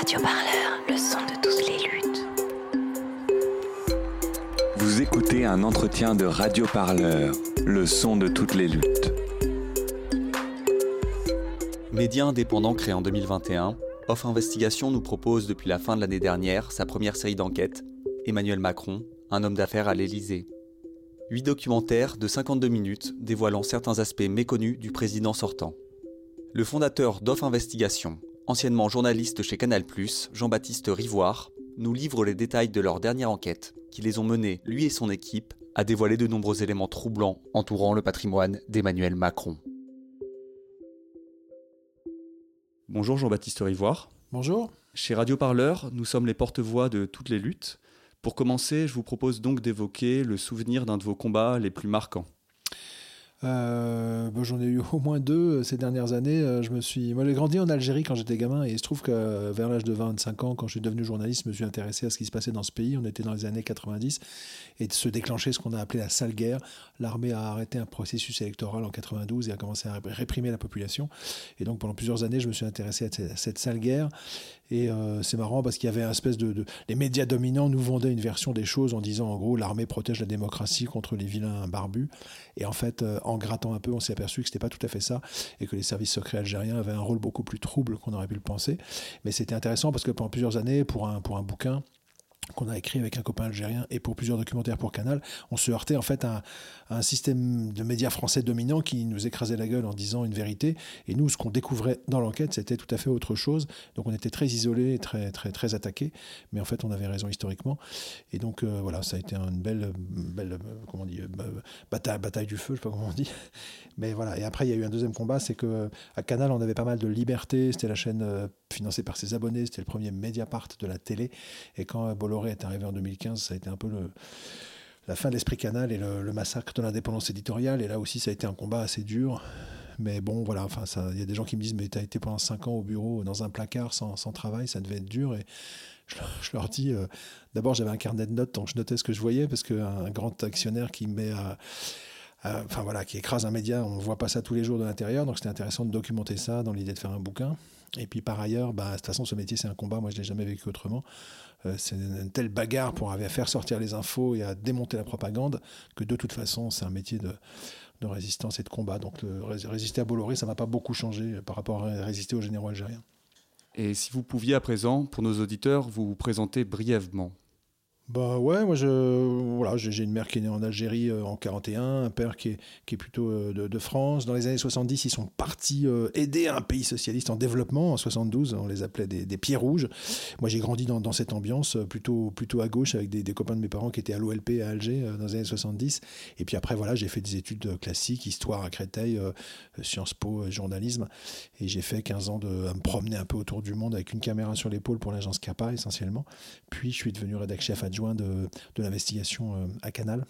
Radio Parleur, le son de toutes les luttes. Vous écoutez un entretien de Radio Parleur, le son de toutes les luttes. Média indépendant créé en 2021, Off Investigation nous propose depuis la fin de l'année dernière sa première série d'enquêtes, Emmanuel Macron, un homme d'affaires à l'Élysée. Huit documentaires de 52 minutes dévoilant certains aspects méconnus du président sortant. Le fondateur d'Off Investigation, anciennement journaliste chez Canal+, Jean-Baptiste Rivoire, nous livre les détails de leur dernière enquête, qui les ont menés, lui et son équipe, à dévoiler de nombreux éléments troublants entourant le patrimoine d'Emmanuel Macron. Bonjour Jean-Baptiste Rivoire. Bonjour. Chez Radio Parleur, nous sommes les porte-voix de toutes les luttes. Pour commencer, je vous propose donc d'évoquer le souvenir d'un de vos combats les plus marquants. Euh, J'en ai eu au moins deux euh, ces dernières années. Euh, je me suis, moi, j'ai grandi en Algérie quand j'étais gamin et il se trouve que vers l'âge de 25 ans, quand je suis devenu journaliste, je me suis intéressé à ce qui se passait dans ce pays. On était dans les années 90 et se déclencher ce qu'on a appelé la sale guerre. L'armée a arrêté un processus électoral en 92 et a commencé à réprimer la population. Et donc pendant plusieurs années, je me suis intéressé à cette sale guerre. Et c'est marrant parce qu'il y avait un espèce de, de, Les médias dominants nous vendaient une version des choses en disant en gros l'armée protège la démocratie contre les vilains barbus. Et en fait, euh, en grattant un peu, on s'est aperçu que c'était pas tout à fait ça et que les services secrets algériens avaient un rôle beaucoup plus trouble qu'on aurait pu le penser. Mais c'était intéressant parce que pendant plusieurs années, pour un, pour un bouquin, qu'on a écrit avec un copain algérien et pour plusieurs documentaires pour Canal, on se heurtait en fait à, un système de médias français dominant qui nous écrasait la gueule en disant une vérité. Et nous, ce qu'on découvrait dans l'enquête, c'était tout à fait autre chose. Donc on était très isolés, très très très attaqués, mais en fait on avait raison historiquement. Et donc euh, voilà, ça a été une belle belle comment dit bataille bataille du feu, je sais pas comment on dit. Mais voilà. Et après il y a eu un deuxième combat, c'est que à Canal on avait pas mal de liberté. C'était la chaîne financée par ses abonnés. C'était le premier Mediapart de la télé. Et quand Bolloré est arrivé en 2015, ça a été un peu le, la fin de l'esprit canal et le, massacre de l'indépendance éditoriale. Et là aussi, ça a été un combat assez dur. Mais bon, voilà, enfin, il y a des gens qui me disent, mais tu as été pendant 5 ans au bureau, dans un placard, sans, travail, ça devait être dur. Et je, leur dis, euh, d'abord, j'avais un carnet de notes, donc je notais ce que je voyais, parce qu'un grand actionnaire qui met enfin voilà, qui écrase un média, on ne voit pas ça tous les jours de l'intérieur, donc c'était intéressant de documenter ça dans l'idée de faire un bouquin. Et puis par ailleurs, bah, de toute façon, ce métier, c'est un combat, moi je ne l'ai jamais vécu autrement. Euh, c'est une telle bagarre pour faire sortir les infos et à démonter la propagande que de toute façon, c'est un métier de, de, résistance et de combat. Donc résister à Bolloré, ça ne m'a pas beaucoup changé par rapport à résister aux généraux algériens. Et si vous pouviez à présent, pour nos auditeurs, vous présenter brièvement bah ouais, moi je voilà, j'ai une mère qui est née en Algérie euh, en 41, un père qui est, qui est plutôt euh, de, France. Dans les années 70, ils sont partis euh, aider un pays socialiste en développement. En 72, on les appelait des, pieds rouges. Moi j'ai grandi dans, cette ambiance plutôt, plutôt à gauche avec des, copains de mes parents qui étaient à l'OLP à Alger dans les années 70. Et puis après voilà, j'ai fait des études classiques, histoire à Créteil, Sciences Po, journalisme. Et j'ai fait 15 ans de, à me promener un peu autour du monde avec une caméra sur l'épaule pour l'agence CAPA essentiellement. Puis je suis devenu rédacteur chef adjoint de, l'investigation euh, à Canal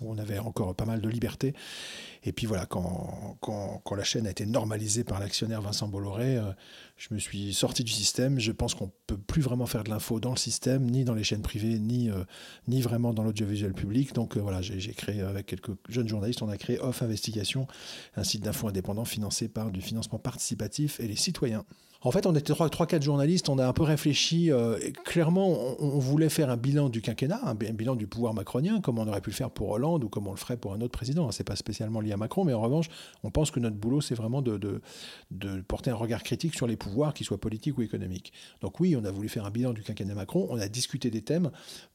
où on avait encore pas mal de liberté. Et puis voilà, quand, la chaîne a été normalisée par l'actionnaire Vincent Bolloré, euh, je me suis sorti du système. Je pense qu'on peut plus vraiment faire de l'info dans le système, ni dans les chaînes privées, ni, euh, vraiment dans l'audiovisuel public. Donc voilà, j'ai créé avec quelques jeunes journalistes, on a créé Off Investigation, un site d'info indépendant financé par du financement participatif et les citoyens. En fait, on était 3-4 journalistes, on a un peu réfléchi. Euh, clairement, on, voulait faire un bilan du quinquennat, un, bilan du pouvoir macronien, comme on aurait pu le faire pour Hollande ou comme on le ferait pour un autre président. C'est pas spécialement lié Macron, mais en revanche, on pense que notre boulot, c'est vraiment de, porter un regard critique sur les pouvoirs, qu'ils soient politiques ou économiques. Donc oui, on a voulu faire un bilan du quinquennat Macron, on a discuté des thèmes.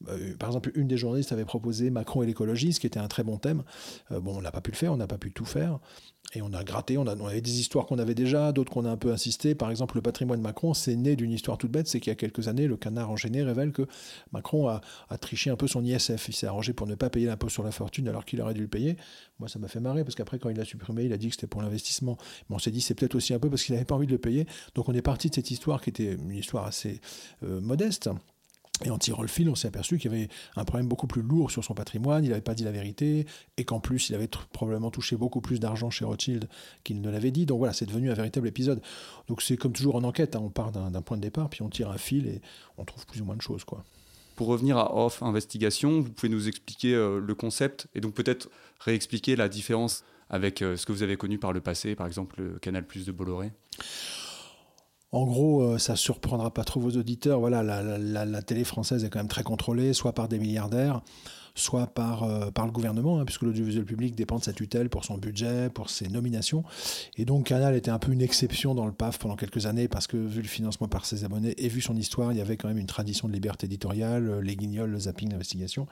Euh, par exemple, une des journalistes avait proposé Macron et l'écologie, ce qui était un très bon thème. Euh, bon, on n'a pas pu le faire, on n'a pas pu tout faire. Et on a gratté, on, a, avait des histoires qu'on avait déjà, d'autres qu'on a un peu insisté. Par exemple, le patrimoine Macron, c'est né d'une histoire toute bête, c'est qu'il y a quelques années, le canard enchaîné révèle que Macron a, triché un peu son ISF. Il s'est arrangé pour ne pas payer l'impôt sur la fortune alors qu'il aurait dû le payer. Moi, ça m'a fait marrer parce qu'après, quand il l'a supprimé, il a dit que c'était pour l'investissement. Mais on s'est dit, c'est peut-être aussi un peu parce qu'il n'avait pas envie de le payer. Donc on est parti de cette histoire qui était une histoire assez euh, modeste. Et en tirant le fil, on s'est aperçu qu'il y avait un problème beaucoup plus lourd sur son patrimoine, il n'avait pas dit la vérité, et qu'en plus, il avait probablement touché beaucoup plus d'argent chez Rothschild qu'il ne l'avait dit. Donc voilà, c'est devenu un véritable épisode. Donc c'est comme toujours en enquête, hein, on part d'un point de départ, puis on tire un fil et on trouve plus ou moins de choses. Quoi. Pour revenir à Off Investigation, vous pouvez nous expliquer euh, le concept et donc peut-être réexpliquer la différence avec euh, ce que vous avez connu par le passé, par exemple le Canal Plus de Bolloré? En gros, ça surprendra pas trop vos auditeurs. Voilà, la, télé française est quand même très contrôlée, soit par des milliardaires, soit par, euh, par le gouvernement, hein, puisque l'audiovisuel public dépend de sa tutelle pour son budget, pour ses nominations. Et donc Canal était un peu une exception dans le PAF pendant quelques années, parce que vu le financement par ses abonnés et vu son histoire, il y avait quand même une tradition de liberté éditoriale, euh, les guignols, le zapping, l'investigation.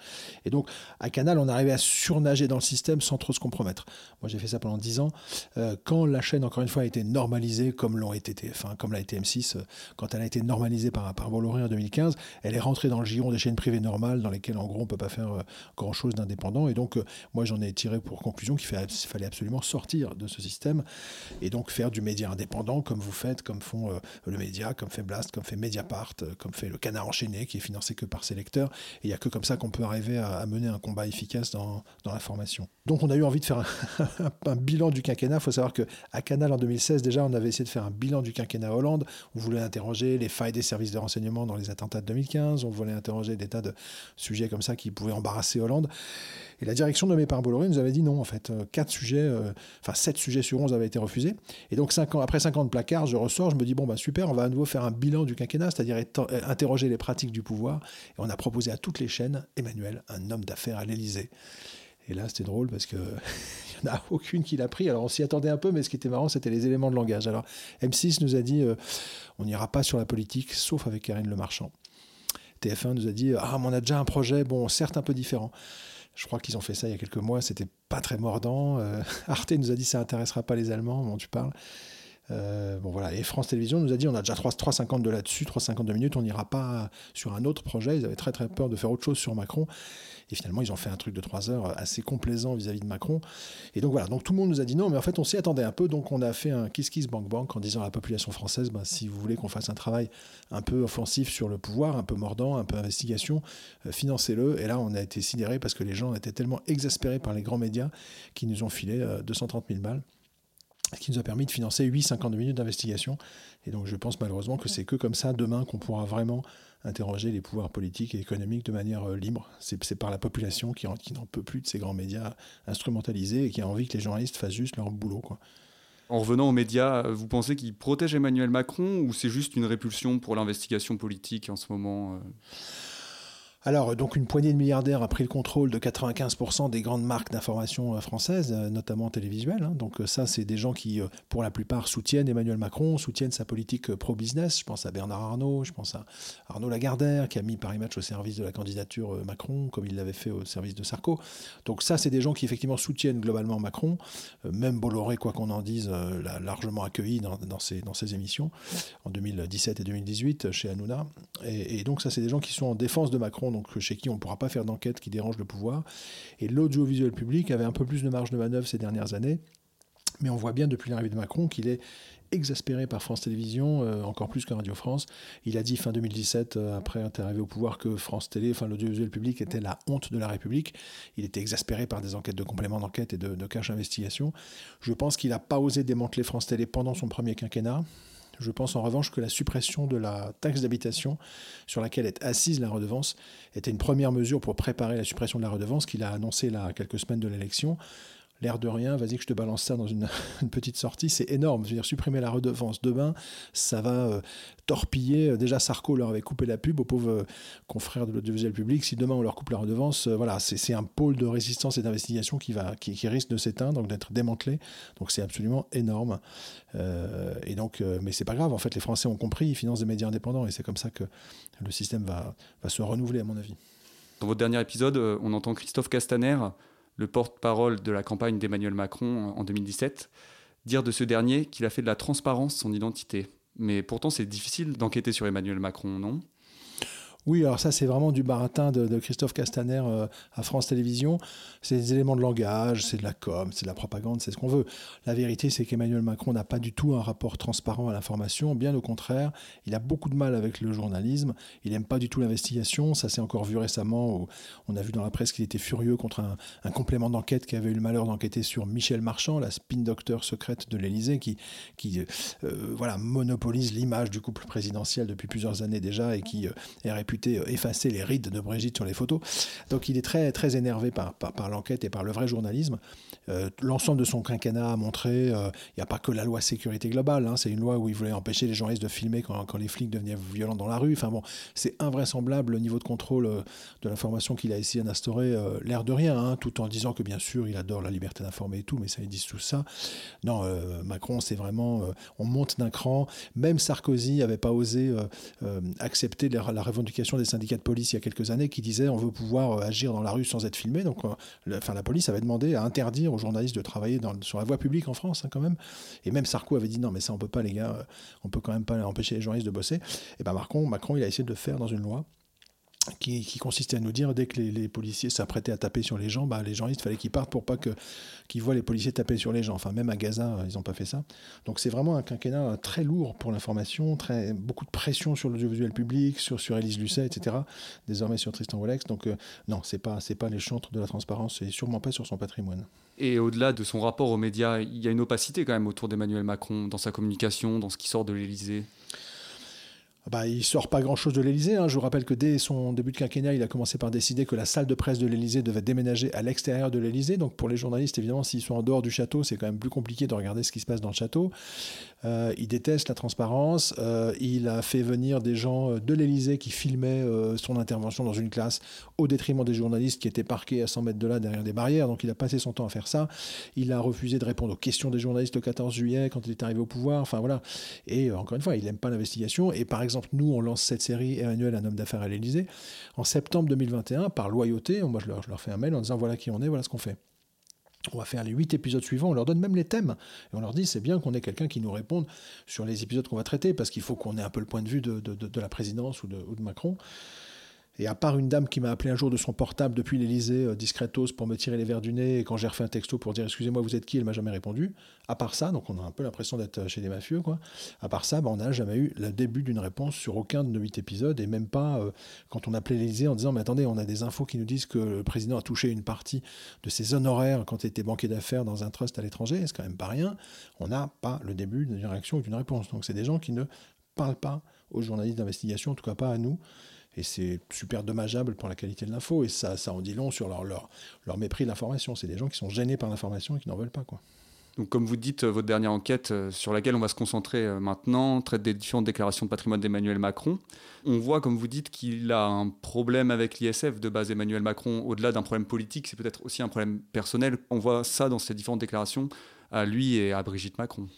Et donc à Canal, on arrivait à surnager dans le système sans trop se compromettre. Moi j'ai fait ça pendant 10 ans. Euh, quand la chaîne, encore une fois, a été normalisée, comme l'ont été enfin, comme l'a été M6, quand elle a été normalisée par, par Bolloré en 2015, elle est rentrée dans le giron des chaînes privées normales, dans lesquelles en gros on peut pas faire grand-chose d'indépendant. Et donc, euh, moi, j'en ai tiré pour conclusion qu'il fallait absolument sortir de ce système et donc faire du média indépendant comme vous faites, comme font euh, le média, comme fait Blast, comme fait Mediapart, euh, comme fait le Canard enchaîné, qui est financé que par ses lecteurs. Et il n'y a que comme ça qu'on peut arriver à, mener un combat efficace dans, dans, la formation. Donc, on a eu envie de faire un, bilan du quinquennat. Il faut savoir qu'à Canal, en 2016, déjà, on avait essayé de faire un bilan du quinquennat Hollande. On voulait interroger les failles des services de renseignement dans les attentats de 2015. On voulait interroger des tas de sujets comme ça qui pouvaient embarrasser Hollande. Et la direction nommée par Bolloré nous avait dit non, en fait, euh, quatre sujets, euh, sept sujets sur 11 avaient été refusés. Et donc cinq ans, après 50 placards, je ressors, je me dis bon bah super, on va à nouveau faire un bilan du quinquennat, c'est-à-dire euh, interroger les pratiques du pouvoir. Et on a proposé à toutes les chaînes Emmanuel, un homme d'affaires à l'Élysée. Et là, c'était drôle parce qu'il n'y en a aucune qui l'a pris. Alors, on s'y attendait un peu, mais ce qui était marrant, c'était les éléments de langage. Alors, M6 nous a dit on n'ira pas sur la politique, sauf avec Karine Le Marchand. TF1 nous a dit Ah, mais on a déjà un projet, bon, certes un peu différent. Je crois qu'ils ont fait ça il y a quelques mois, c'était pas très mordant. Euh, Arte nous a dit ça intéressera pas les Allemands, bon, tu parles. Euh, bon voilà, et France Télévisions nous a dit on a déjà 3,50 de là-dessus, 3,52 minutes, on n'ira pas sur un autre projet. Ils avaient très très peur de faire autre chose sur Macron. Et finalement, ils ont fait un truc de 3 heures assez complaisant vis-à-vis de Macron. Et donc voilà, donc tout le monde nous a dit non, mais en fait, on s'y attendait un peu. Donc on a fait un kiss kiss bank bank en disant à la population française ben, si vous voulez qu'on fasse un travail un peu offensif sur le pouvoir, un peu mordant, un peu investigation, euh, financez-le. Et là, on a été sidérés parce que les gens étaient tellement exaspérés par les grands médias qui nous ont filé 230 euh, 000 balles ce qui nous a permis de financer 8,52 minutes d'investigation. Et donc je pense malheureusement que c'est que comme ça, demain, qu'on pourra vraiment interroger les pouvoirs politiques et économiques de manière euh, libre. C'est par la population qui, n'en peut plus de ces grands médias instrumentalisés et qui a envie que les journalistes fassent juste leur boulot. En revenant aux médias, vous pensez qu'ils protègent Emmanuel Macron ou c'est juste une répulsion pour l'investigation politique en ce moment euh? Alors, donc une poignée de milliardaires a pris le contrôle de 95% des grandes marques d'information euh, françaises, euh, notamment télévisuelles. Hein. Donc euh, ça, c'est des gens qui, pour la plupart, soutiennent Emmanuel Macron, soutiennent sa politique pro-business. Je pense à Bernard Arnault, je pense à Arnaud Lagardère, qui a mis Paris Match au service de la candidature Macron, comme il l'avait fait au service de Sarko. Donc ça, c'est des gens qui, effectivement, soutiennent globalement Macron. Même Bolloré, quoi qu'on en dise, l'a largement accueilli dans, ses, émissions en 2017 et 2018 chez Hanouna. Et donc ça, c'est des gens qui sont en défense de Macron donc chez qui on ne pourra pas faire d'enquête qui dérange le pouvoir. Et l'audiovisuel public avait un peu plus de marge de manœuvre ces dernières années. Mais on voit bien depuis l'arrivée de Macron qu'il est exaspéré par France Télévisions, euh, encore plus que Radio France. Il a dit fin 2017, euh, après être arrivé au pouvoir, que France Télé, enfin l'audiovisuel public, était la honte de la République. Il était exaspéré par des enquêtes de complément d'enquête et de, de cache investigation. Je pense qu'il n'a pas osé démanteler France Télé pendant son premier quinquennat. Je pense en revanche que la suppression de la taxe d'habitation sur laquelle est assise la redevance était une première mesure pour préparer la suppression de la redevance qu'il a annoncée là quelques semaines de l'élection l'air de rien, vas-y que je te balance ça dans une, petite sortie, c'est énorme. Je veux dire, supprimer la redevance demain, ça va euh, torpiller. Euh, déjà, Sarko leur avait coupé la pub aux pauvres euh, confrères de l'audiovisuel public. Si demain on leur coupe la redevance, voilà, c'est un pôle de résistance et d'investigation qui, qui, risque de s'éteindre, donc d'être démantelé. Donc c'est absolument énorme. et donc, mais c'est pas grave, en fait, les Français ont compris, ils financent des médias indépendants et c'est comme ça que le système va, va se renouveler, à mon avis. Dans votre dernier épisode, on entend Christophe Castaner le porte-parole de la campagne d'Emmanuel Macron en 2017, dire de ce dernier qu'il a fait de la transparence son identité. Mais pourtant, c'est difficile d'enquêter sur Emmanuel Macron, non? Oui, alors ça, c'est vraiment du baratin de, Christophe Castaner euh, à France Télévisions. C'est des éléments de langage, c'est de la com, c'est de la propagande, c'est ce qu'on veut. La vérité, c'est qu'Emmanuel Macron n'a pas du tout un rapport transparent à l'information. Bien au contraire, il a beaucoup de mal avec le journalisme. Il n'aime pas du tout l'investigation. Ça s'est encore vu récemment. Où on a vu dans la presse qu'il était furieux contre un, complément d'enquête qui avait eu le malheur d'enquêter sur Michel Marchand, la spin doctor secrète de l'Élysée, qui, qui euh, voilà, monopolise l'image du couple présidentiel depuis plusieurs années déjà et qui euh, est réputé député effacer les rides de Brigitte sur les photos. Donc il est très, très énervé par, par, l'enquête et par le vrai journalisme. L'ensemble de son quinquennat a montré, il n'y a pas que la loi sécurité globale, hein, c'est une loi où il voulait empêcher les journalistes de filmer quand, quand les flics devenaient violents dans la rue. Enfin bon, c'est invraisemblable le niveau de contrôle de l'information qu'il a essayé d'instaurer, l'air de rien, hein, tout en disant que bien sûr il adore la liberté d'informer et tout, mais ça ils disent tout ça. Non, Macron, c'est vraiment, on monte d'un cran. Même Sarkozy n'avait pas osé accepter la revendication des syndicats de police il y a quelques années qui disaient on veut pouvoir euh, agir dans la rue sans être filmé. Donc, euh, la police avait demandé à interdire aux journalistes de travailler sur la voie publique en France, hein, quand même. Et même Sarko avait dit non, mais ça, on peut pas, les gars, euh, on peut quand même pas empêcher les journalistes de bosser. Et ben Macron, Macron, il a essayé de le faire dans une loi qui, consistait à nous dire dès que les, policiers s'apprêtaient à taper sur les gens, bah, les gens, il fallait qu'ils partent pour pas que, qu'ils voient les policiers taper sur les gens. Enfin, même à Gaza, ils n'ont pas fait ça. Donc c'est vraiment un quinquennat très lourd pour l'information, très, beaucoup de pression sur l'audiovisuel public, sur, sur Élise Lucet, etc. Désormais sur Tristan Wolex. Donc euh, non, c'est pas, c'est pas les chantres de la transparence, et sûrement pas sur son patrimoine. Et au-delà de son rapport aux médias, il y a une opacité quand même autour d'Emmanuel Macron, dans sa communication, dans ce qui sort de l'Élysée. Bah, il sort pas grand-chose de l'Elysée. Hein. Je vous rappelle que dès son début de quinquennat, il a commencé par décider que la salle de presse de l'Elysée devait déménager à l'extérieur de l'Elysée. Donc pour les journalistes, évidemment, s'ils sont en dehors du château, c'est quand même plus compliqué de regarder ce qui se passe dans le château. Euh, il déteste la transparence. Euh, il a fait venir des gens euh, de l'Elysée qui filmaient son intervention dans une classe au détriment des journalistes qui étaient parqués à 100 mètres de là derrière des barrières. Donc il a passé son temps à faire ça. Il a refusé de répondre aux questions des journalistes le 14 juillet quand il est arrivé au pouvoir. Enfin voilà. Et encore une fois, il n'aime pas l'investigation. Et par exemple, nous, on lance cette série Emmanuel, un homme d'affaires à l'Elysée. En septembre 2021, par loyauté, moi je leur, fais un mail en disant voilà qui on est, voilà ce qu'on fait. On va faire les huit épisodes suivants, on leur donne même les thèmes. Et on leur dit, c'est bien qu'on ait quelqu'un qui nous réponde sur les épisodes qu'on va traiter, parce qu'il faut qu'on ait un peu le point de vue de, la présidence ou de, ou de Macron. Et à part une dame qui m'a appelé un jour de son portable depuis l'Elysée, euh, discretos, pour me tirer les verres du nez, et quand j'ai refait un texto pour dire excusez-moi, vous êtes qui Elle m'a jamais répondu. À part ça, donc on a un peu l'impression d'être euh, chez des mafieux, quoi. À part ça, bah, on n'a jamais eu le début d'une réponse sur aucun de nos huit épisodes, et même pas euh, quand on appelait l'Elysée en disant mais attendez, on a des infos qui nous disent que le président a touché une partie de ses honoraires quand il était banquier d'affaires dans un trust à l'étranger, c'est quand même pas rien. On n'a pas le début d'une réaction ou d'une réponse. Donc c'est des gens qui ne parlent pas aux journalistes d'investigation, en tout cas pas à nous. Et c'est super dommageable pour la qualité de l'info. Et ça, ça en dit long sur leur, mépris de l'information. C'est des gens qui sont gênés par l'information et qui n'en veulent pas. Quoi. Donc, comme vous dites, euh, votre dernière enquête euh, sur laquelle on va se concentrer euh, maintenant traite des différentes déclarations de patrimoine d'Emmanuel Macron. On voit, comme vous dites, qu'il a un problème avec l'ISF de base Emmanuel Macron. Au-delà d'un problème politique, c'est peut-être aussi un problème personnel. On voit ça dans ces différentes déclarations à lui et à Brigitte Macron.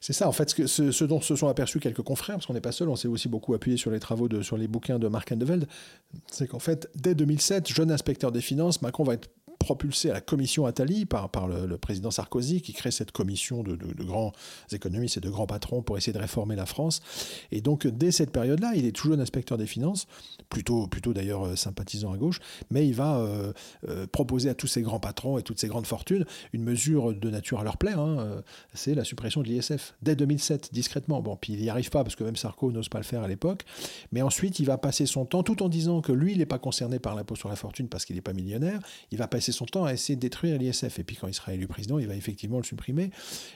C'est ça, en fait, ce, dont se sont aperçus quelques confrères, parce qu'on n'est pas seul, on s'est aussi beaucoup appuyé sur les travaux, de, sur les bouquins de Marc Andeveld, c'est qu'en fait, dès 2007, jeune inspecteur des finances, Macron va être propulsé à la commission Attali par, par le, président Sarkozy, qui crée cette commission de, grands économistes et de grands patrons pour essayer de réformer la France. Et donc, dès cette période-là, il est toujours un inspecteur des finances, plutôt, plutôt d'ailleurs euh, sympathisant à gauche, mais il va euh, euh, proposer à tous ces grands patrons et toutes ces grandes fortunes une mesure de nature à leur plaire, hein, c'est la suppression de l'ISF, dès 2007, discrètement. Bon, puis il n'y arrive pas, parce que même Sarko n'ose pas le faire à l'époque, mais ensuite, il va passer son temps, tout en disant que lui, il n'est pas concerné par l'impôt sur la fortune parce qu'il n'est pas millionnaire, il va passer son temps à essayer de détruire l'ISF. Et puis quand il sera élu président, il va effectivement le supprimer.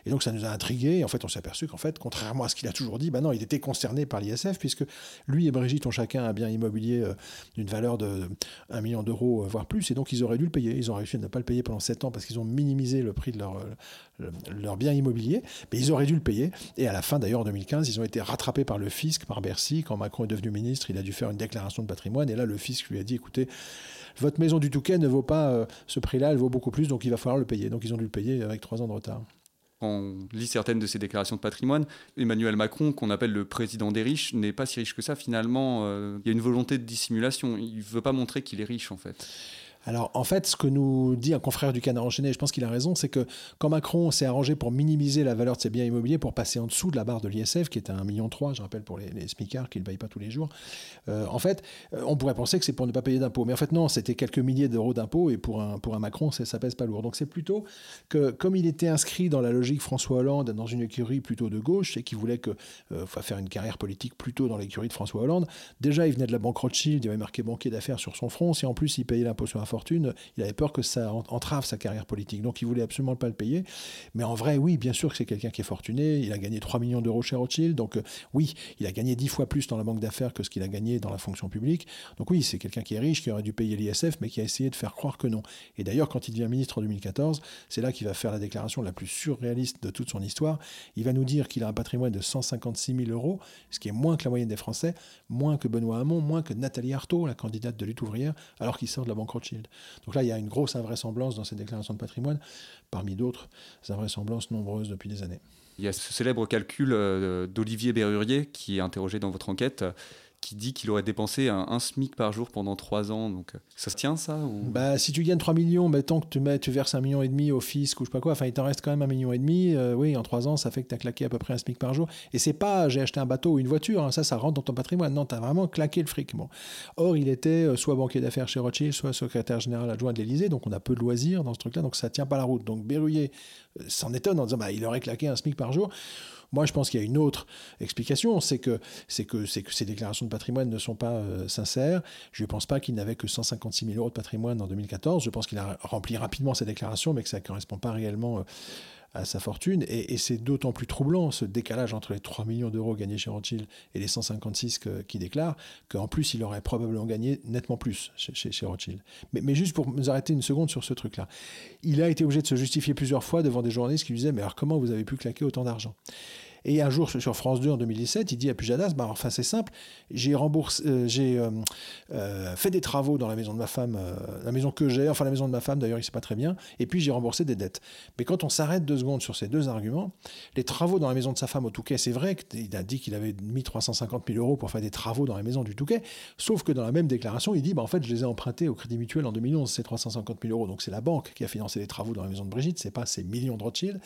Et donc ça nous a intrigués. En fait, on s'est aperçu qu'en fait, contrairement à ce qu'il a toujours dit, bah non, il était concerné par l'ISF, puisque lui et Brigitte ont chacun un bien immobilier euh, d'une valeur de 1 million d'euros, euh, voire plus. Et donc ils auraient dû le payer. Ils ont réussi à ne pas le payer pendant 7 ans parce qu'ils ont minimisé le prix de leur, leur bien immobilier. Mais ils auraient dû le payer. Et à la fin, d'ailleurs, en 2015, ils ont été rattrapés par le fisc, par Bercy. Quand Macron est devenu ministre, il a dû faire une déclaration de patrimoine. Et là, le fisc lui a dit, écoutez, votre maison du Touquet ne vaut pas euh, ce prix-là, elle vaut beaucoup plus, donc il va falloir le payer. Donc ils ont dû le payer avec trois ans de retard on lit certaines de ses déclarations de patrimoine, Emmanuel Macron, qu'on appelle le président des riches, n'est pas si riche que ça. Finalement, euh, il y a une volonté de dissimulation. Il ne veut pas montrer qu'il est riche, en fait. Alors en fait, ce que nous dit un confrère du Canard enchaîné, je pense qu'il a raison, c'est que quand Macron s'est arrangé pour minimiser la valeur de ses biens immobiliers, pour passer en dessous de la barre de l'ISF, qui est à 1,3 million, je rappelle pour les, les qui ne payent pas tous les jours, euh, en fait, euh, on pourrait penser que c'est pour ne pas payer d'impôts. Mais en fait, non, c'était quelques milliers d'euros d'impôts, et pour un, Macron, ça pèse pas lourd. Donc c'est plutôt que, comme il était inscrit dans la logique François Hollande, dans une écurie plutôt de gauche, et qu'il voulait euh, faire une carrière politique plutôt dans l'écurie de François Hollande, déjà il venait de la banque Rothschild, il avait marqué banquier d'affaires sur son front, si en plus il payait l'impôt sur la fortune, il avait peur que ça entrave sa carrière politique. Donc il voulait absolument pas le payer. Mais en vrai, oui, bien sûr que c'est quelqu'un qui est fortuné. Il a gagné 3 millions d'euros chez Rothschild. Donc euh, oui, il a gagné 10 fois plus dans la banque d'affaires que ce qu'il a gagné dans la fonction publique. Donc oui, c'est quelqu'un qui est riche, qui aurait dû payer l'ISF, mais qui a essayé de faire croire que non. Et d'ailleurs, quand il devient ministre en 2014, c'est là qu'il va faire la déclaration la plus surréaliste de toute son histoire. Il va nous dire qu'il a un patrimoine de 156 000 euros, ce qui est moins que la moyenne des Français, moins que Benoît Hamon, moins que Nathalie Arthaud, la candidate de lutte ouvrière, alors qu'il sort de la banque Rothschild. Donc là, il y a une grosse invraisemblance dans cette déclaration de patrimoine, parmi d'autres invraisemblances nombreuses depuis des années. Il y a ce célèbre calcul euh, d'Olivier Berrurier qui est interrogé dans votre enquête qui dit qu'il aurait dépensé un, SMIC par jour pendant trois ans. Donc, ça se tient, ça bah, Si tu gagnes 3 millions, bah, tant que tu, mets, tu verses un million et demi au fisc ou je sais pas quoi, enfin, il t'en reste quand même un million et demi. Euh, oui, en trois ans, ça fait que tu as claqué à peu près un SMIC par jour. Et c'est pas j'ai acheté un bateau ou une voiture, hein, ça, ça rentre dans ton patrimoine. Non, tu as vraiment claqué le fric. Bon. Or, il était euh, soit banquier d'affaires chez Rothschild, soit secrétaire général adjoint de l'Élysée, donc on a peu de loisirs dans ce truc-là, donc ça tient pas la route. Donc Berruyer euh, s'en étonne en disant bah, il aurait claqué un SMIC par jour. Moi, je pense qu'il y a une autre explication, c'est que, ces déclarations de patrimoine ne sont pas euh, sincères. Je ne pense pas qu'il n'avait que 156 000 euros de patrimoine en 2014. Je pense qu'il a rempli rapidement sa déclaration, mais que ça ne correspond pas réellement. Euh, à sa fortune. Et, c'est d'autant plus troublant, ce décalage entre les 3 millions d'euros gagnés chez Rothschild et les 156 qu'il déclare, qu'en plus, il aurait probablement gagné nettement plus chez, chez, Rothschild. Mais, mais, juste pour nous arrêter une seconde sur ce truc-là. Il a été obligé de se justifier plusieurs fois devant des journalistes qui lui disaient Mais alors, comment vous avez pu claquer autant d'argent? Et un jour, sur France 2 en 2017, il dit à Pujadas, bah, enfin c'est simple, j'ai euh, euh, euh, fait des travaux dans la maison de ma femme, la maison que j'ai, enfin la maison de ma femme d'ailleurs, il sait pas très bien, et puis j'ai remboursé des dettes. Mais quand on s'arrête deux secondes sur ces deux arguments, les travaux dans la maison de sa femme au Touquet, c'est vrai qu'il a dit qu'il avait mis 350 000 euros pour faire des travaux dans la maison du Touquet, sauf que dans la même déclaration, il dit, bah, en fait, je les ai empruntés au Crédit Mutuel en 2011, ces 350 000 euros, donc c'est la banque qui a financé les travaux dans la maison de Brigitte, c'est pas ces millions de Rothschild.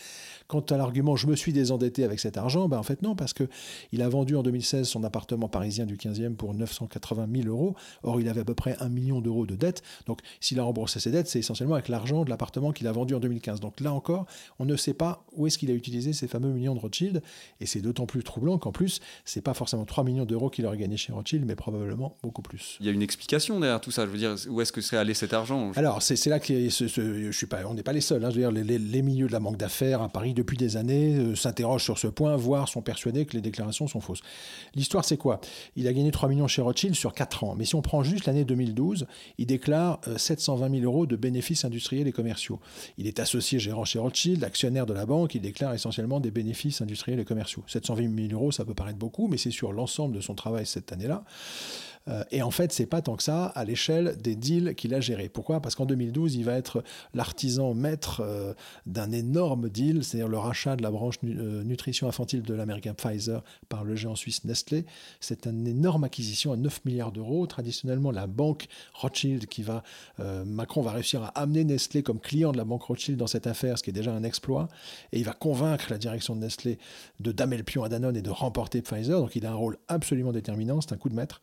Quant à l'argument, je me suis désendetté avec cet argent, bah, en fait non, parce qu'il a vendu en 2016 son appartement parisien du 15e pour 980 000 euros. Or, il avait à peu près un million d'euros de dettes. Donc, s'il a remboursé ses dettes, c'est essentiellement avec l'argent de l'appartement qu'il a vendu en 2015. Donc là encore, on ne sait pas où est-ce qu'il a utilisé ces fameux millions de Rothschild. Et c'est d'autant plus troublant qu'en plus, c'est pas forcément 3 millions d'euros qu'il aurait gagné chez Rothschild, mais probablement beaucoup plus. Il y a une explication derrière tout ça. Je veux dire, où est-ce que serait allé cet argent? Alors, c'est là que je suis pas, on n'est pas les seuls. Hein. Je veux dire, les, les, milieux de la banque d'affaires à Paris depuis des années euh, s'interrogent sur ce point, voire sont persuadés que les déclarations sont fausses. L'histoire, c'est quoi? Il a gagné 3 millions chez Rothschild sur 4 ans. Mais si on prend juste l'année 2012, il déclare 720 euh, 000 euros de bénéfices industriels et commerciaux. Il est associé gérant chez Rothschild, actionnaire de la banque, il déclare essentiellement des bénéfices industriels et commerciaux. 720 000 euros, ça peut paraître beaucoup, mais c'est sur l'ensemble de son travail cette année-là. Euh, et en fait, c'est pas tant que ça à l'échelle des deals qu'il a gérés. Pourquoi? Parce qu'en 2012, il va être l'artisan maître euh, d'un énorme deal, c'est-à-dire le rachat de la branche euh, nutrition infantile de l'américain Pfizer par le géant suisse Nestlé. C'est une énorme acquisition à 9 milliards d'euros. Traditionnellement, la banque Rothschild qui va, Macron va réussir à amener Nestlé comme client de la banque Rothschild dans cette affaire, ce qui est déjà un exploit. Et il va convaincre la direction de Nestlé de damer le pion à Danone et de remporter Pfizer. Donc il a un rôle absolument déterminant, c'est un coup de maître.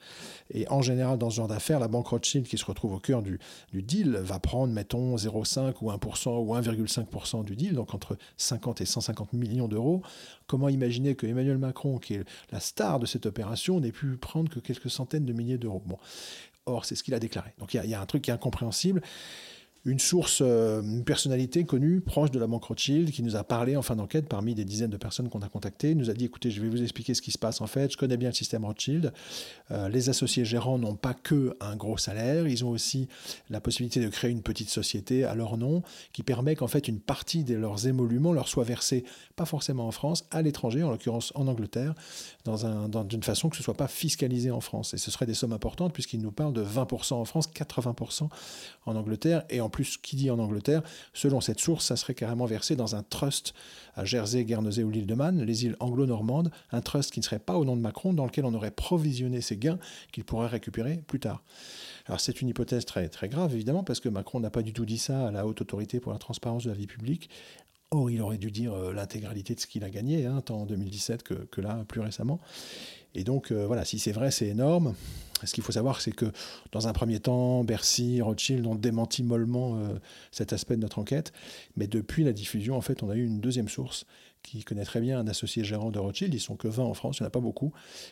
Et en général, dans ce genre d'affaires, la banque Rothschild, qui se retrouve au cœur du, deal, va prendre, mettons, 0,5 ou 1% ou 1,5% du deal, donc entre 50 et 150 millions d'euros. Comment imaginer que Emmanuel Macron, qui est la star de cette opération, n'ait pu prendre que quelques centaines de milliers d'euros? Bon. Or, c'est ce qu'il a déclaré. Donc il y, a un truc qui est incompréhensible une source, euh, une personnalité connue, proche de la banque Rothschild, qui nous a parlé en fin d'enquête parmi des dizaines de personnes qu'on a contactées, nous a dit écoutez, je vais vous expliquer ce qui se passe en fait, je connais bien le système Rothschild. Euh, les associés gérants n'ont pas que un gros salaire, ils ont aussi la possibilité de créer une petite société à leur nom qui permet qu'en fait une partie de leurs émoluments leur soit versée, pas forcément en France, à l'étranger, en l'occurrence en Angleterre, dans un, d'une façon que ce ne soit pas fiscalisé en France. Et ce serait des sommes importantes puisqu'ils nous parlent de 20% en France, 80% en Angleterre et en plus, qui dit en Angleterre, selon cette source, ça serait carrément versé dans un trust à Jersey, Guernesey ou l'île de Man, les îles anglo-normandes, un trust qui ne serait pas au nom de Macron, dans lequel on aurait provisionné ces gains qu'il pourrait récupérer plus tard. Alors c'est une hypothèse très, grave, évidemment, parce que Macron n'a pas du tout dit ça à la haute autorité pour la transparence de la vie publique. Or, il aurait dû dire euh, l'intégralité de ce qu'il a gagné, hein, tant en 2017 que, que là, plus récemment. Et donc, euh, voilà, si c'est vrai, c'est énorme. Ce qu'il faut savoir, c'est que dans un premier temps, Bercy, Rothschild ont démenti mollement euh, cet aspect de notre enquête. Mais depuis la diffusion, en fait, on a eu une deuxième source qui connaît très bien un associé gérant de Rothschild. Ils sont que 20 en France, il n'y en a pas beaucoup.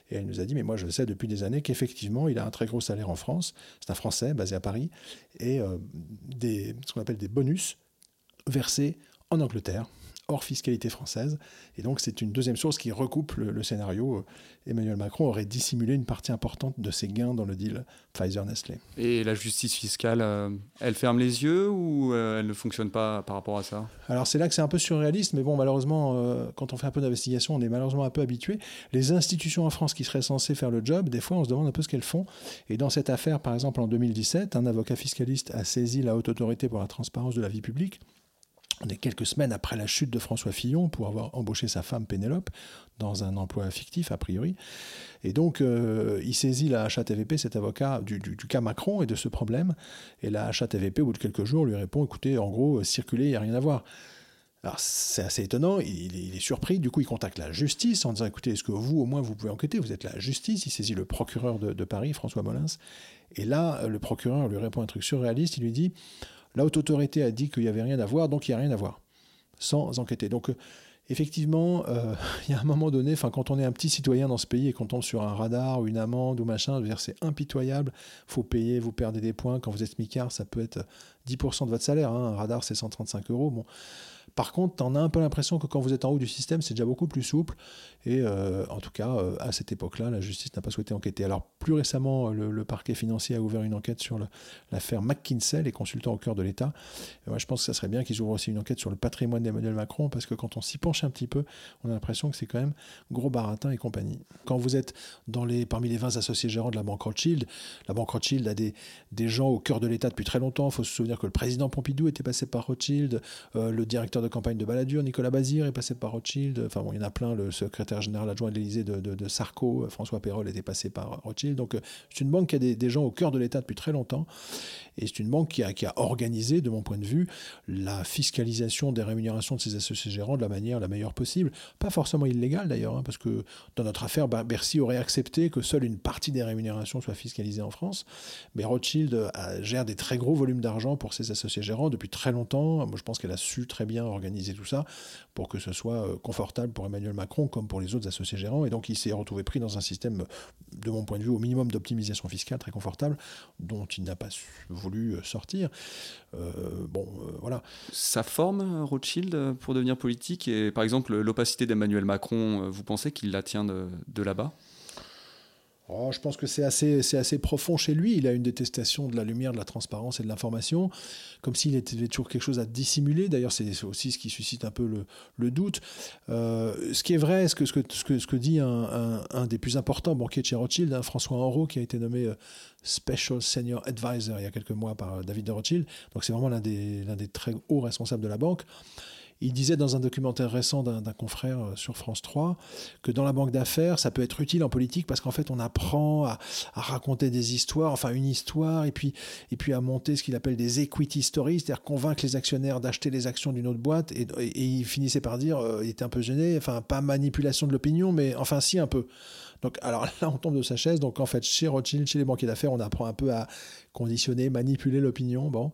Et elle nous a dit, mais moi je sais depuis des années qu'effectivement, il a un très gros salaire en France. C'est un Français basé à Paris. Et euh, des, ce qu'on appelle des bonus versés en Angleterre hors fiscalité française. Et donc c'est une deuxième source qui recoupe le, scénario. Emmanuel Macron aurait dissimulé une partie importante de ses gains dans le deal Pfizer-Nestlé. Et la justice fiscale, euh, elle ferme les yeux ou euh, elle ne fonctionne pas par rapport à ça? Alors c'est là que c'est un peu surréaliste, mais bon, malheureusement, euh, quand on fait un peu d'investigation, on est malheureusement un peu habitué. Les institutions en France qui seraient censées faire le job, des fois on se demande un peu ce qu'elles font. Et dans cette affaire, par exemple en 2017, un avocat fiscaliste a saisi la haute autorité pour la transparence de la vie publique on est quelques semaines après la chute de François Fillon pour avoir embauché sa femme Pénélope dans un emploi fictif a priori. Et donc euh, il saisit la HATVP, cet avocat du, cas Macron et de ce problème. Et la HATVP au bout de quelques jours lui répond écoutez, en gros, circuler, il n'y a rien à voir. Alors c'est assez étonnant, il, est surpris, du coup il contacte la justice en disant écoutez, est-ce que vous au moins vous pouvez enquêter? Vous êtes la justice, il saisit le procureur de, de Paris, François Molins, et là le procureur lui répond un truc surréaliste, il lui dit la haute autorité a dit qu'il n'y avait rien à voir, donc il n'y a rien à voir, sans enquêter. Donc, euh, effectivement, euh, il y a un moment donné, quand on est un petit citoyen dans ce pays et qu'on tombe sur un radar ou une amende ou machin, c'est impitoyable, faut payer, vous perdez des points. Quand vous êtes smicard, ça peut être 10% de votre salaire. Hein. Un radar, c'est 135 euros. Par contre, on a un peu l'impression que quand vous êtes en haut du système, c'est déjà beaucoup plus souple. Et euh, en tout cas, euh, à cette époque-là, la justice n'a pas souhaité enquêter. Alors, plus récemment, le, parquet financier a ouvert une enquête sur l'affaire McKinsey, les consultants au cœur de l'État. moi, je pense que ça serait bien qu'ils ouvrent aussi une enquête sur le patrimoine d'Emmanuel Macron, parce que quand on s'y penche un petit peu, on a l'impression que c'est quand même gros baratin et compagnie. Quand vous êtes dans les, parmi les 20 associés gérants de la banque Rothschild, la banque Rothschild a des, des gens au cœur de l'État depuis très longtemps. Il faut se souvenir que le président Pompidou était passé par Rothschild, euh, le directeur de campagne de Balladur, Nicolas Bazir, est passé par Rothschild. Enfin bon, il y en a plein, le secrétaire général adjoint de l'Élysée de, Sarko, euh, François Perrol était passé par Rothschild. Donc euh, c'est une banque qui a des, gens au cœur de l'État depuis très longtemps. Et c'est une banque qui a, qui a, organisé, de mon point de vue, la fiscalisation des rémunérations de ses associés gérants de la manière la meilleure possible. Pas forcément illégale d'ailleurs, hein, parce que dans notre affaire, bah, Bercy aurait accepté que seule une partie des rémunérations soit fiscalisée en France. Mais Rothschild euh, gère des très gros volumes d'argent pour ses associés gérants depuis très longtemps. Moi, je pense qu'elle a su très bien organiser tout ça pour que ce soit confortable pour Emmanuel Macron comme pour les autres associés gérants et donc il s'est retrouvé pris dans un système, de mon point de vue, au minimum d'optimisation fiscale très confortable, dont il n'a pas voulu euh, sortir. Euh, bon, euh, voilà. Ça forme Rothschild pour devenir politique et par exemple l'opacité d'Emmanuel Macron, vous pensez qu'il la tient de là-bas? Oh, je pense que c'est assez, assez profond chez lui. Il a une détestation de la lumière, de la transparence et de l'information, comme s'il avait toujours quelque chose à dissimuler. D'ailleurs, c'est aussi ce qui suscite un peu le, doute. Euh, ce qui est vrai, ce que, ce que, ce que, dit un, des plus importants banquiers de chez Rothschild, hein, François Henrault, qui a été nommé euh, Special Senior Advisor il y a quelques mois par euh, David de Rothschild. Donc c'est vraiment l'un des, l'un des très hauts responsables de la banque. Il disait dans un documentaire récent d'un confrère euh, sur France 3 que dans la banque d'affaires, ça peut être utile en politique parce qu'en fait, on apprend à, raconter des histoires, enfin une histoire, et puis, et puis à monter ce qu'il appelle des equity stories, c'est-à-dire convaincre les actionnaires d'acheter les actions d'une autre boîte. Et, il finissait par dire, euh, il était un peu gêné, enfin pas manipulation de l'opinion, mais enfin si un peu. Donc, alors là, on tombe de sa chaise. Donc, en fait, chez Rothschild, chez les banquiers d'affaires, on apprend un peu à conditionner, manipuler l'opinion. Bon.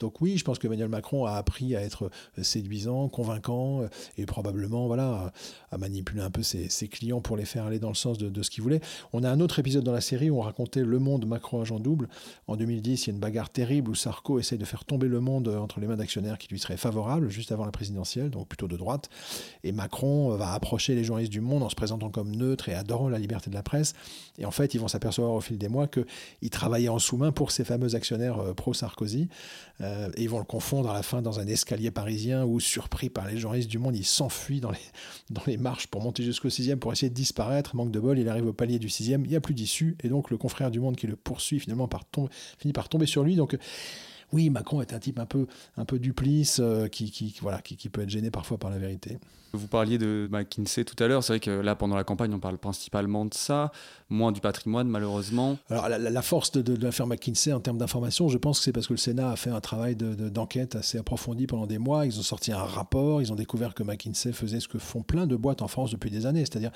Donc, oui, je pense que Emmanuel Macron a appris à être séduisant, convaincant euh, et probablement, voilà, à manipuler un peu ses, clients pour les faire aller dans le sens de, ce qu'il voulait. On a un autre épisode dans la série où on racontait Le Monde Macron agent double. En 2010, il y a une bagarre terrible où Sarko essaye de faire tomber le monde entre les mains d'actionnaires qui lui seraient favorables juste avant la présidentielle, donc plutôt de droite. Et Macron va approcher les journalistes du monde en se présentant comme neutre et adorant la liberté de la presse. Et en fait, ils vont s'apercevoir au fil des mois qu'il travaillait en sous-main pour ces fameux actionnaires euh, pro-Sarkozy. Euh, et ils vont le confondre à la fin dans un escalier parisien où, surpris par les journalistes du monde, il s'enfuit dans les, marches pour monter jusqu'au sixième pour essayer de disparaître. Manque de bol, il arrive au palier du sixième, il n'y a plus d'issue. Et donc, le confrère du monde qui le poursuit finalement finit par tomber sur lui. Donc, oui, Macron est un type un peu, un peu duplice, euh, qui, voilà, qui, peut être gêné parfois par la vérité. Vous parliez de McKinsey tout à l'heure. C'est vrai que là, pendant la campagne, on parle principalement de ça, moins du patrimoine, malheureusement. Alors, la, force de, de, l'affaire McKinsey en termes d'information, je pense que c'est parce que le Sénat a fait un travail d'enquête assez approfondi pendant des mois. Ils ont sorti un rapport. Ils ont découvert que McKinsey faisait ce que font plein de boîtes en France depuis des années. C'est-à-dire,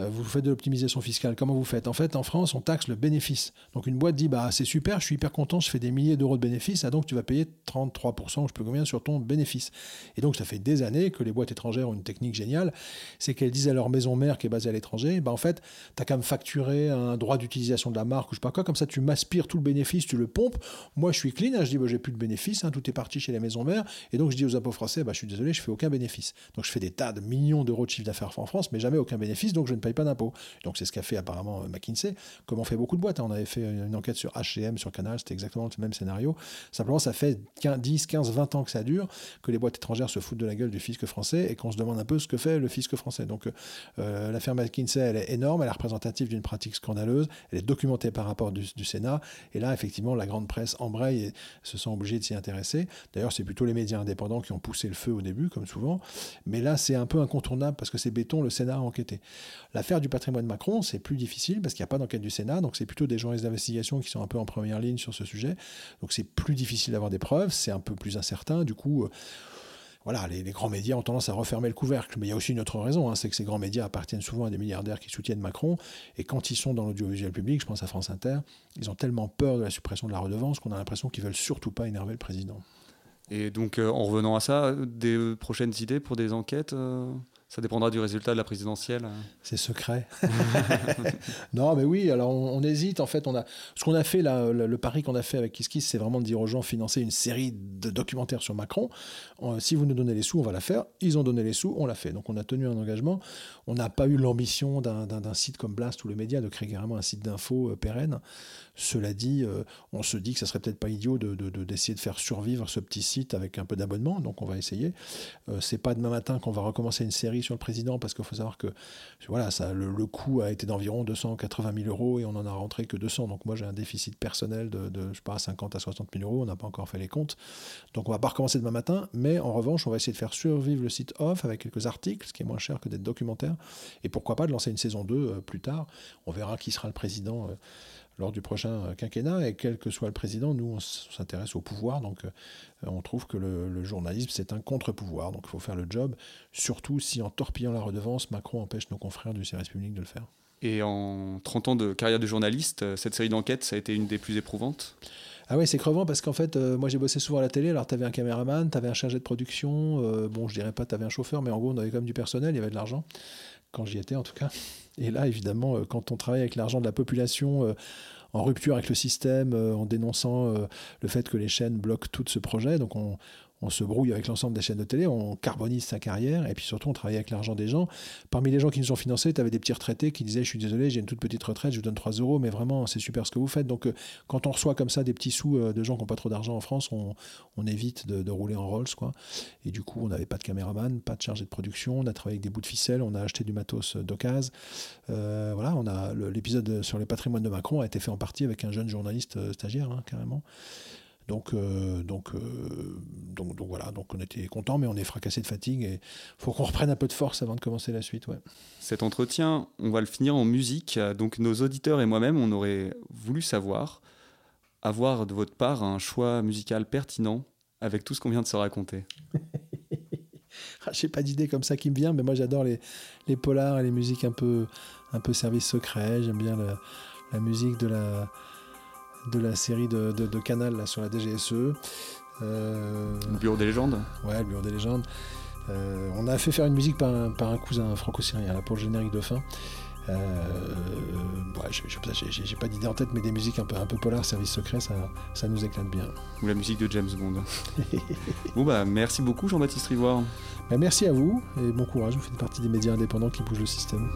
euh, vous faites de l'optimisation fiscale. Comment vous faites? En fait, en France, on taxe le bénéfice. Donc, une boîte dit bah, c'est super, je suis hyper content, je fais des milliers d'euros de bénéfices. Ah, donc, tu vas payer 33%, je peux combien sur ton bénéfice. Et donc, ça fait des années que les boîtes étrangères ont une technique géniale, c'est qu'elles disent à leur maison mère qui est basée à l'étranger, bah en fait, tu as quand même facturé un droit d'utilisation de la marque ou je sais pas quoi, comme ça tu m'aspires tout le bénéfice, tu le pompes. Moi, je suis clean, hein, je dis, bah, j'ai plus de bénéfice, hein, tout est parti chez les maisons mères. Et donc, je dis aux impôts français, bah, je suis désolé, je fais aucun bénéfice. Donc, je fais des tas de millions d'euros de chiffre d'affaires en France, mais jamais aucun bénéfice, donc je ne paye pas d'impôts. Donc, c'est ce qu'a fait apparemment McKinsey, comme on fait beaucoup de boîtes. Hein. On avait fait une enquête sur HM, sur Canal, c'était exactement le même scénario. Simplement, ça fait 10, 15, 20 ans que ça dure, que les boîtes étrangères se foutent de la gueule du fisc français et qu'on se demande un peu ce que fait le fisc français. Donc, euh, l'affaire McKinsey, elle est énorme, elle est représentative d'une pratique scandaleuse, elle est documentée par rapport du, Sénat, et là, effectivement, la grande presse embraye et se sent obligée de s'y intéresser. D'ailleurs, c'est plutôt les médias indépendants qui ont poussé le feu au début, comme souvent. Mais là, c'est un peu incontournable parce que c'est béton, le Sénat a enquêté. L'affaire du patrimoine Macron, c'est plus difficile parce qu'il n'y a pas d'enquête du Sénat, donc c'est plutôt des journalistes d'investigation qui sont un peu en première ligne sur ce sujet. Donc c'est plus difficile d'avoir des preuves, c'est un peu plus incertain. Du coup, euh, voilà, les, grands médias ont tendance à refermer le couvercle. Mais il y a aussi une autre raison, hein, c'est que ces grands médias appartiennent souvent à des milliardaires qui soutiennent Macron. Et quand ils sont dans l'audiovisuel public, je pense à France Inter, ils ont tellement peur de la suppression de la redevance qu'on a l'impression qu'ils veulent surtout pas énerver le président. Et donc, euh, en revenant à ça, des prochaines idées pour des enquêtes euh, ça dépendra du résultat de la présidentielle. C'est secret. non, mais oui, alors on, hésite. En fait, on a, ce qu'on a fait, le, pari qu'on a fait avec KissKiss, c'est vraiment de dire aux gens financer une série de documentaires sur Macron. si vous nous donnez les sous, on va la faire. Ils ont donné les sous, on l'a fait. Donc on a tenu un engagement. On n'a pas eu l'ambition d'un site comme Blast ou le média de créer carrément un site d'info euh, pérenne. Cela dit, euh, on se dit que ça serait peut-être pas idiot d'essayer de, de, de, faire survivre ce petit site avec un peu d'abonnement. Donc on va essayer. Euh, c'est pas demain matin qu'on va recommencer une série sur le président, parce qu'il faut savoir que voilà, le, coût a été d'environ 280 000 euros et on en a rentré que 200. Donc moi j'ai un déficit personnel de, je sais pas, 50 à 60 000 euros, on n'a pas encore fait les comptes. Donc on va pas recommencer demain matin, mais en revanche on va essayer de faire survivre le site off avec quelques articles, ce qui est moins cher que d'être documentaire, et pourquoi pas de lancer une saison 2 euh, plus tard. On verra qui sera le président. Euh, lors du prochain quinquennat. Et quel que soit le président, nous, on s'intéresse au pouvoir. Donc, euh, on trouve que le, journalisme, c'est un contre-pouvoir. Donc, il faut faire le job, surtout si en torpillant la redevance, Macron empêche nos confrères du service public de le faire. Et en 30 ans de carrière de journaliste, euh, cette série d'enquêtes, ça a été une des plus éprouvantes? Ah ouais, c'est crevant parce qu'en fait, euh, moi j'ai bossé souvent à la télé. Alors, tu avais un caméraman, tu avais un chargé de production. bon, je dirais pas tu avais un chauffeur, mais en gros, on avait quand même du personnel, il y avait de l'argent. Quand j'y étais, en tout cas. Et là, évidemment, quand on travaille avec l'argent de la population en rupture avec le système, euh, en dénonçant euh, le fait que les chaînes bloquent tout ce projet. Donc on, on se brouille avec l'ensemble des chaînes de télé, on carbonise sa carrière, et puis surtout on travaille avec l'argent des gens. Parmi les gens qui nous ont financés, tu avais des petits retraités qui disaient Je suis désolé, j'ai une toute petite retraite, je vous donne 3 euros, mais vraiment, c'est super ce que vous faites. Donc euh, quand on reçoit comme ça des petits sous euh, de gens qui n'ont pas trop d'argent en France, on, évite de, rouler en Rolls. Quoi. Et du coup, on n'avait pas de caméraman, pas de chargé de production, on a travaillé avec des bouts de ficelle, on a acheté du matos euh, d'occasion. voilà, l'épisode sur les patrimoines de Macron a été fait en partie avec un jeune journaliste stagiaire, hein, carrément. Donc, euh, donc, euh, donc, donc, voilà, donc on était content, mais on est fracassé de fatigue et faut qu'on reprenne un peu de force avant de commencer la suite. Ouais. Cet entretien, on va le finir en musique. Donc nos auditeurs et moi-même, on aurait voulu savoir, avoir de votre part un choix musical pertinent avec tout ce qu'on vient de se raconter. Ah, j'ai pas d'idée comme ça qui me vient, mais moi j'adore les, les polars et les musiques un peu, un peu service secret. J'aime bien la musique de la de la série de, de, Canal là, sur la DGSE. Euh, le Bureau des légendes Ouais, le Bureau des légendes. Euh, on a fait faire une musique par un, par un cousin franco-syrien pour le générique de fin. Euh, ouais, j'ai pas d'idée en tête, mais des musiques un peu, un peu polar, service secret, ça, ça nous éclate bien. Ou la musique de James Bond. bon bah merci beaucoup Jean-Baptiste Rivoire. Bah, merci à vous et bon courage, vous faites partie des médias indépendants qui bougent le système.